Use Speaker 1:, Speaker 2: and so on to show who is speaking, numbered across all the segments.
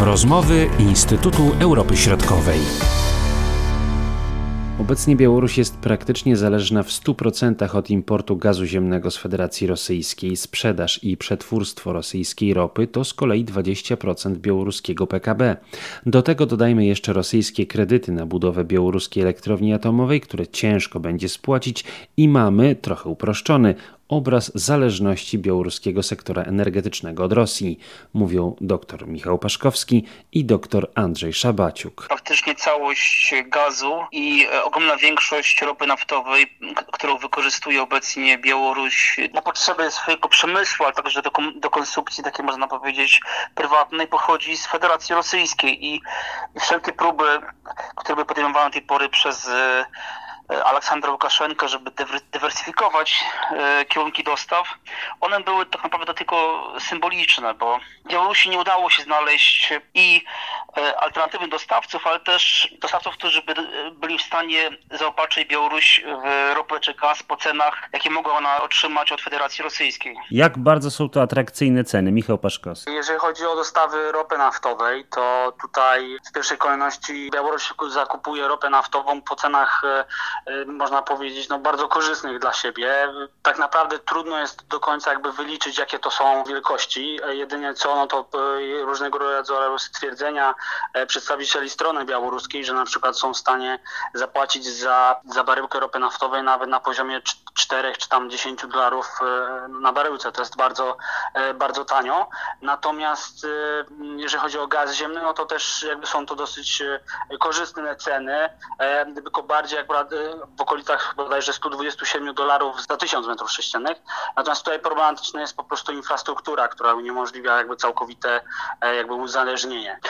Speaker 1: Rozmowy Instytutu Europy Środkowej. Obecnie Białoruś jest praktycznie zależna w 100% od importu gazu ziemnego z Federacji Rosyjskiej. Sprzedaż i przetwórstwo rosyjskiej ropy to z kolei 20% białoruskiego PKB. Do tego dodajmy jeszcze rosyjskie kredyty na budowę białoruskiej elektrowni atomowej, które ciężko będzie spłacić i mamy, trochę uproszczony, obraz zależności białoruskiego sektora energetycznego od Rosji, mówią dr Michał Paszkowski i dr Andrzej Szabaciuk.
Speaker 2: Praktycznie całość gazu i e, ogromna większość ropy naftowej, którą wykorzystuje obecnie Białoruś na potrzeby swojego przemysłu, ale także do, do konsumpcji, takiej można powiedzieć, prywatnej, pochodzi z Federacji Rosyjskiej i wszelkie próby, które były podejmowane do tej pory przez e, Aleksandra Łukaszenka, żeby dywersyfikować e, kierunki dostaw, one były tak naprawdę tylko symboliczne, bo Białorusi nie udało się znaleźć i e, alternatywnych dostawców, ale też dostawców, którzy by byli w stanie zaopatrzyć Białoruś w ropę czy gaz po cenach, jakie mogła ona otrzymać od Federacji Rosyjskiej.
Speaker 1: Jak bardzo są to atrakcyjne ceny? Michał Paszkowski.
Speaker 3: Jeżeli chodzi o dostawy ropy naftowej, to tutaj w pierwszej kolejności Białoruś zakupuje ropę naftową po cenach Y, można powiedzieć, no bardzo korzystnych dla siebie. Tak naprawdę trudno jest do końca jakby wyliczyć, jakie to są wielkości. Jedynie co, no to różnego rodzaju stwierdzenia e, przedstawicieli strony białoruskiej, że na przykład są w stanie zapłacić za, za baryłkę ropy naftowej nawet na poziomie 4 czy tam 10 dolarów e, na baryłce. To jest bardzo, e, bardzo tanio. Natomiast jeżeli chodzi o gaz ziemny, no to też jakby są to dosyć korzystne ceny, tylko bardziej akurat w okolicach bodajże 127 dolarów za 1000 metrów sześciennych. Natomiast tutaj problematyczna jest po prostu infrastruktura, która uniemożliwia jakby całkowite e, jakby uzależnienie.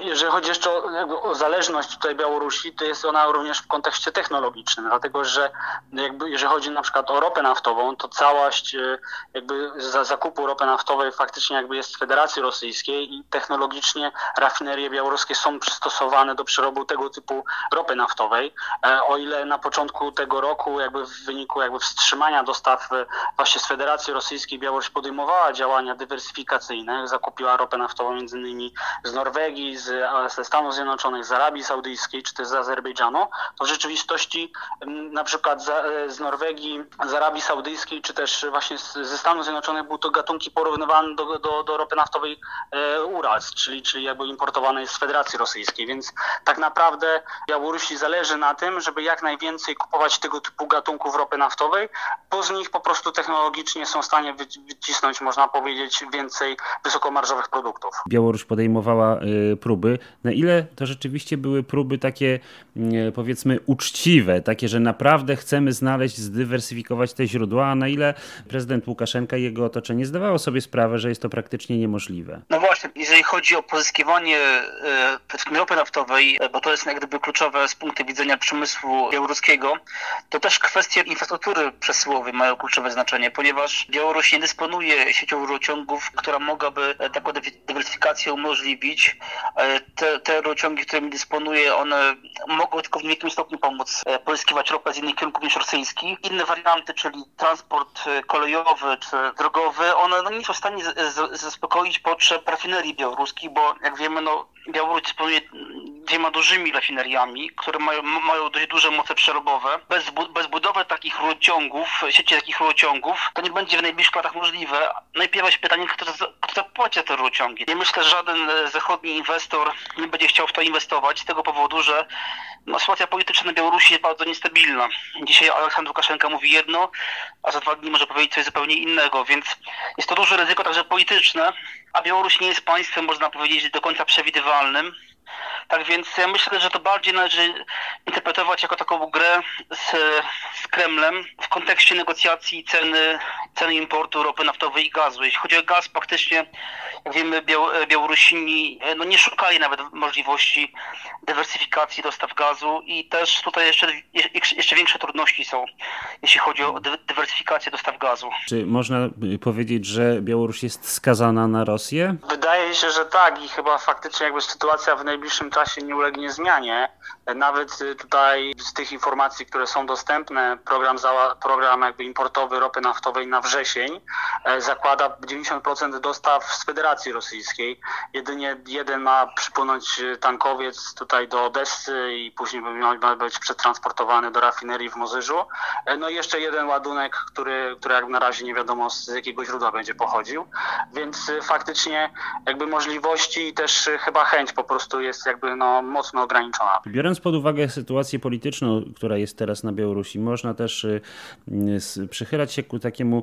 Speaker 3: E, jeżeli chodzi jeszcze o, o zależność tutaj Białorusi, to jest ona również w kontekście technologicznym, dlatego że jakby jeżeli chodzi na przykład o ropę naftową, to całość e, jakby za zakupu ropy naftowej faktycznie jakby jest w Federacji Rosyjskiej i technologicznie rafinerie białoruskie są przystosowane do przerobu tego typu ropy naftowej. O ile na początku początku tego roku, jakby w wyniku jakby wstrzymania dostaw e, właśnie z Federacji Rosyjskiej Białoruś podejmowała działania dywersyfikacyjne, zakupiła ropę naftową między innymi z Norwegii, z, ze Stanów Zjednoczonych, z Arabii Saudyjskiej czy też z Azerbejdżanu, to w rzeczywistości na przykład z, e, z Norwegii, z Arabii Saudyjskiej czy też właśnie ze Stanów Zjednoczonych były to gatunki porównywane do, do, do ropy naftowej e, Urals, czyli, czyli jakby importowanej z Federacji Rosyjskiej, więc tak naprawdę Białorusi zależy na tym, żeby jak najwięcej kupować tego typu gatunków ropy naftowej, bo z nich po prostu technologicznie są w stanie wycisnąć, można powiedzieć, więcej wysokomarżowych produktów.
Speaker 1: Białoruś podejmowała y, próby. Na ile to rzeczywiście były próby takie, y, powiedzmy, uczciwe, takie, że naprawdę chcemy znaleźć, zdywersyfikować te źródła, a na ile prezydent Łukaszenka i jego otoczenie zdawało sobie sprawę, że jest to praktycznie niemożliwe?
Speaker 2: No właśnie, jeżeli chodzi o pozyskiwanie y, ropy naftowej, bo to jest jak gdyby kluczowe z punktu widzenia przemysłu białoruskiego, to też kwestie infrastruktury przesyłowej mają kluczowe znaczenie, ponieważ Białoruś nie dysponuje siecią rurociągów, która mogłaby taką dywersyfikację umożliwić. Te, te rurociągi, którymi dysponuje, one mogą tylko w niewielkim stopniu pomóc e, pozyskiwać ropę z innych kierunków niż rosyjski. Inne warianty, czyli transport e, kolejowy czy drogowy, one no, nie są w stanie zaspokoić potrzeb rafinerii białoruskich, bo jak wiemy, no, Białoruś dysponuje dwiema dużymi rafineriami, które mają, mają dość duże moce przerobowe. Bez, bu bez budowy takich rurociągów, sieci takich rurociągów, to nie będzie w najbliższych latach możliwe. Najpierw jest pytanie, kto, kto zapłaci te rurociągi. Nie myślę, że żaden e, zachodni inwestor nie będzie chciał w to inwestować z tego powodu, że no, sytuacja polityczna na Białorusi jest bardzo niestabilna. Dzisiaj Aleksandr Łukaszenka mówi jedno, a za dwa dni może powiedzieć coś zupełnie innego, więc jest to duże ryzyko także polityczne, a Białoruś nie jest państwem, można powiedzieć, do końca przewidywalnym. Tak więc ja myślę, że to bardziej należy interpretować jako taką grę z, z Kremlem w kontekście negocjacji ceny, ceny importu ropy naftowej i gazu. Jeśli chodzi o gaz, faktycznie, jak wiemy, Białorusini no nie szukali nawet możliwości dywersyfikacji dostaw gazu i też tutaj jeszcze, jeszcze większe trudności są, jeśli chodzi o dywersyfikację dostaw gazu.
Speaker 1: Czy można powiedzieć, że Białoruś jest skazana na Rosję?
Speaker 3: Wydaje się, że tak i chyba faktycznie jakby sytuacja w najbliższym czasie nie ulegnie zmianie. Nawet y, tutaj z tych informacji, które są dostępne, program, program jakby importowy ropy naftowej na wrzesień zakłada 90% dostaw z Federacji Rosyjskiej. Jedynie jeden ma przypłynąć tankowiec tutaj do Odessy i później ma być przetransportowany do rafinerii w Mozyżu. No i jeszcze jeden ładunek, który, który jak na razie nie wiadomo z jakiego źródła będzie pochodził. Więc faktycznie jakby możliwości i też chyba chęć po prostu jest jakby no mocno ograniczona.
Speaker 1: Biorąc pod uwagę sytuację polityczną, która jest teraz na Białorusi, można też y, przychylać się ku takiemu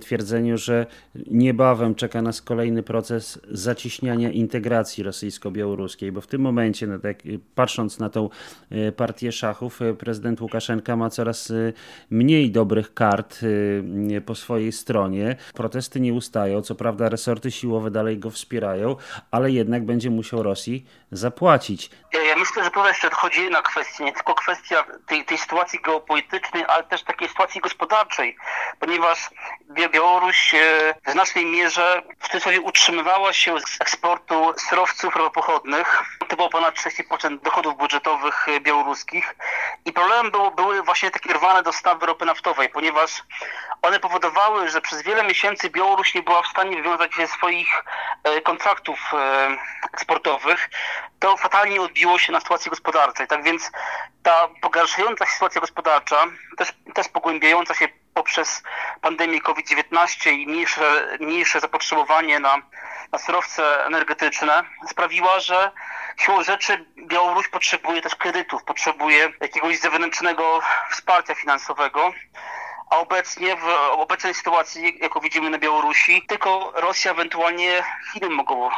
Speaker 1: twierdzeniu, że niebawem czeka nas kolejny proces zacieśniania integracji rosyjsko-białoruskiej, bo w tym momencie, no tak, patrząc na tą y, partię szachów, y, prezydent Łukaszenka ma coraz mniej dobrych kart po swojej stronie. Protesty nie ustają, co prawda resorty siłowe dalej go wspierają, ale jednak będzie musiał Rosji zapłacić.
Speaker 2: Myślę, że to jeszcze chodzi na kwestię, nie tylko kwestia tej, tej sytuacji geopolitycznej, ale też takiej sytuacji gospodarczej, ponieważ Białoruś e, w znacznej mierze w cudzysłowie utrzymywała się z eksportu surowców ropochodnych. To było ponad 30% dochodów budżetowych e, białoruskich i problemem było, były właśnie takie rwane dostawy ropy naftowej, ponieważ one powodowały, że przez wiele miesięcy Białoruś nie była w stanie wywiązać się swoich e, kontraktów eksportowych. To fatalnie odbiło się na sytuacji gospodarczej. Tak więc ta pogarszająca się sytuacja gospodarcza, też, też pogłębiająca się poprzez pandemię COVID-19 i mniejsze, mniejsze zapotrzebowanie na, na surowce energetyczne sprawiła, że siłą rzeczy Białoruś potrzebuje też kredytów, potrzebuje jakiegoś zewnętrznego wsparcia finansowego. A obecnie, w obecnej sytuacji, jaką widzimy na Białorusi, tylko Rosja, ewentualnie Chiny mogą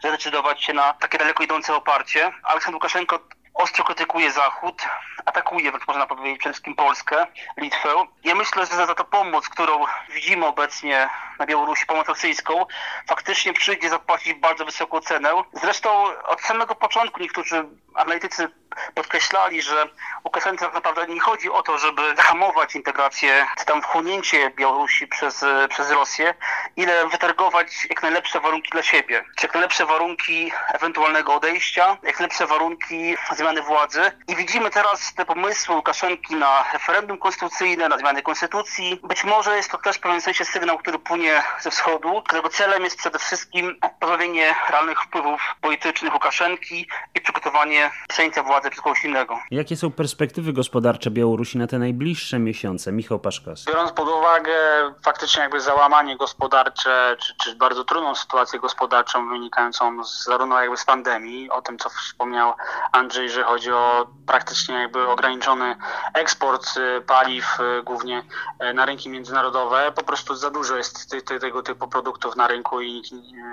Speaker 2: zdecydować się na takie daleko idące oparcie. Aleksandr Łukaszenko ostro krytykuje Zachód, atakuje, można powiedzieć, przede wszystkim Polskę, Litwę. Ja myślę, że za to pomoc, którą widzimy obecnie na Białorusi, pomoc rosyjską, faktycznie przyjdzie zapłacić bardzo wysoką cenę. Zresztą od samego początku niektórzy analitycy podkreślali, że Łukaszence tak naprawdę nie chodzi o to, żeby zahamować integrację, czy tam wchłonięcie Białorusi przez, przez Rosję, ile wytargować jak najlepsze warunki dla siebie. Czy jak najlepsze warunki ewentualnego odejścia, jak najlepsze warunki zmiany władzy. I widzimy teraz te pomysły Łukaszenki na referendum konstytucyjne, na zmianę konstytucji. Być może jest to też w pewnym sensie sygnał, który płynie ze wschodu, którego celem jest przede wszystkim pozbawienie realnych wpływów politycznych Łukaszenki i przygotowanie przejęcia władzy przez kogoś innego.
Speaker 1: Jakie są perspektywy gospodarcze Białorusi na te najbliższe miesiące? Michał Paszkas.
Speaker 3: Biorąc pod uwagę faktycznie jakby załamanie gospodarcze, czy, czy bardzo trudną sytuację gospodarczą wynikającą z, zarówno jakby z pandemii, o tym co wspomniał Andrzej, że chodzi o praktycznie jakby ograniczony eksport y, paliw, y, głównie y, na rynki międzynarodowe. Po prostu za dużo jest ty, ty, tego typu produktów na rynku i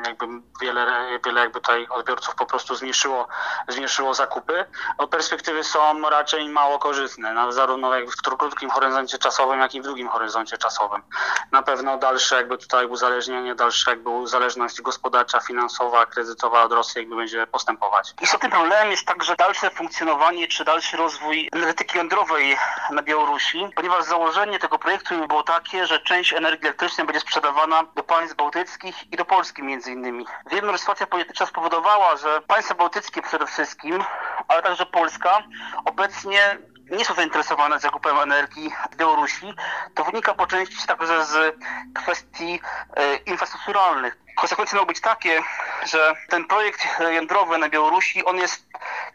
Speaker 3: jakby wiele, wiele jakby tutaj odbiorców po prostu zmniejszyło, zmniejszyło zakupy. No, perspektywy są raczej mało korzystne, no, zarówno jakby w krótkim horyzoncie czasowym, jak i w długim horyzoncie czasowym. Na pewno dalsze jakby tutaj uzależnienie, dalsza jakby uzależność gospodarcza, finansowa, kredytowa od Rosji jakby będzie postępować.
Speaker 2: Istotnym problemem jest także dalsze funkcjonowanie czy dalszy rozwój energetyki jądrowej na Białorusi, ponieważ założenie tego projektu było takie, że część energii elektrycznej będzie sprzedawana do państw bałtyckich i do Polski między innymi. Wiemy, że sytuacja polityczna spowodowała, że państwa bałtyckie przede wszystkim, ale także Polska obecnie nie są zainteresowane zakupem energii z Białorusi. To wynika po części także z kwestii e, infrastrukturalnych. Konsekwencje mogą być takie, że ten projekt jądrowy na Białorusi, on jest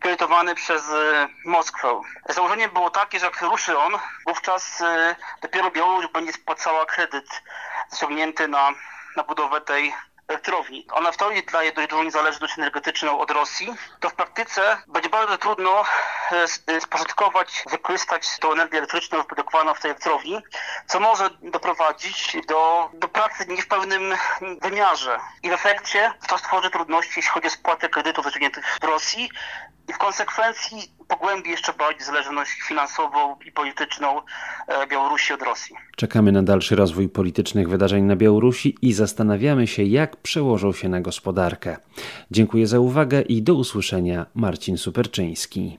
Speaker 2: kredytowany przez e, Moskwę. Założenie było takie, że jak ruszy on, wówczas e, dopiero Białoruś będzie spłacała kredyt zaciągnięty na, na budowę tej elektrowni. Ona w teorii daje dość dużą niezależność energetyczną od Rosji, to w praktyce będzie bardzo trudno spożytkować, wykorzystać tą energię elektryczną wyprodukowaną w tej elektrowni, co może doprowadzić do, do pracy nie w pełnym wymiarze. I w efekcie to stworzy trudności, jeśli chodzi o spłatę kredytów zaciągniętych w Rosji, i w konsekwencji pogłębi jeszcze bardziej zależność finansową i polityczną e, Białorusi od Rosji.
Speaker 1: Czekamy na dalszy rozwój politycznych wydarzeń na Białorusi i zastanawiamy się, jak przełożą się na gospodarkę. Dziękuję za uwagę i do usłyszenia. Marcin Superczyński.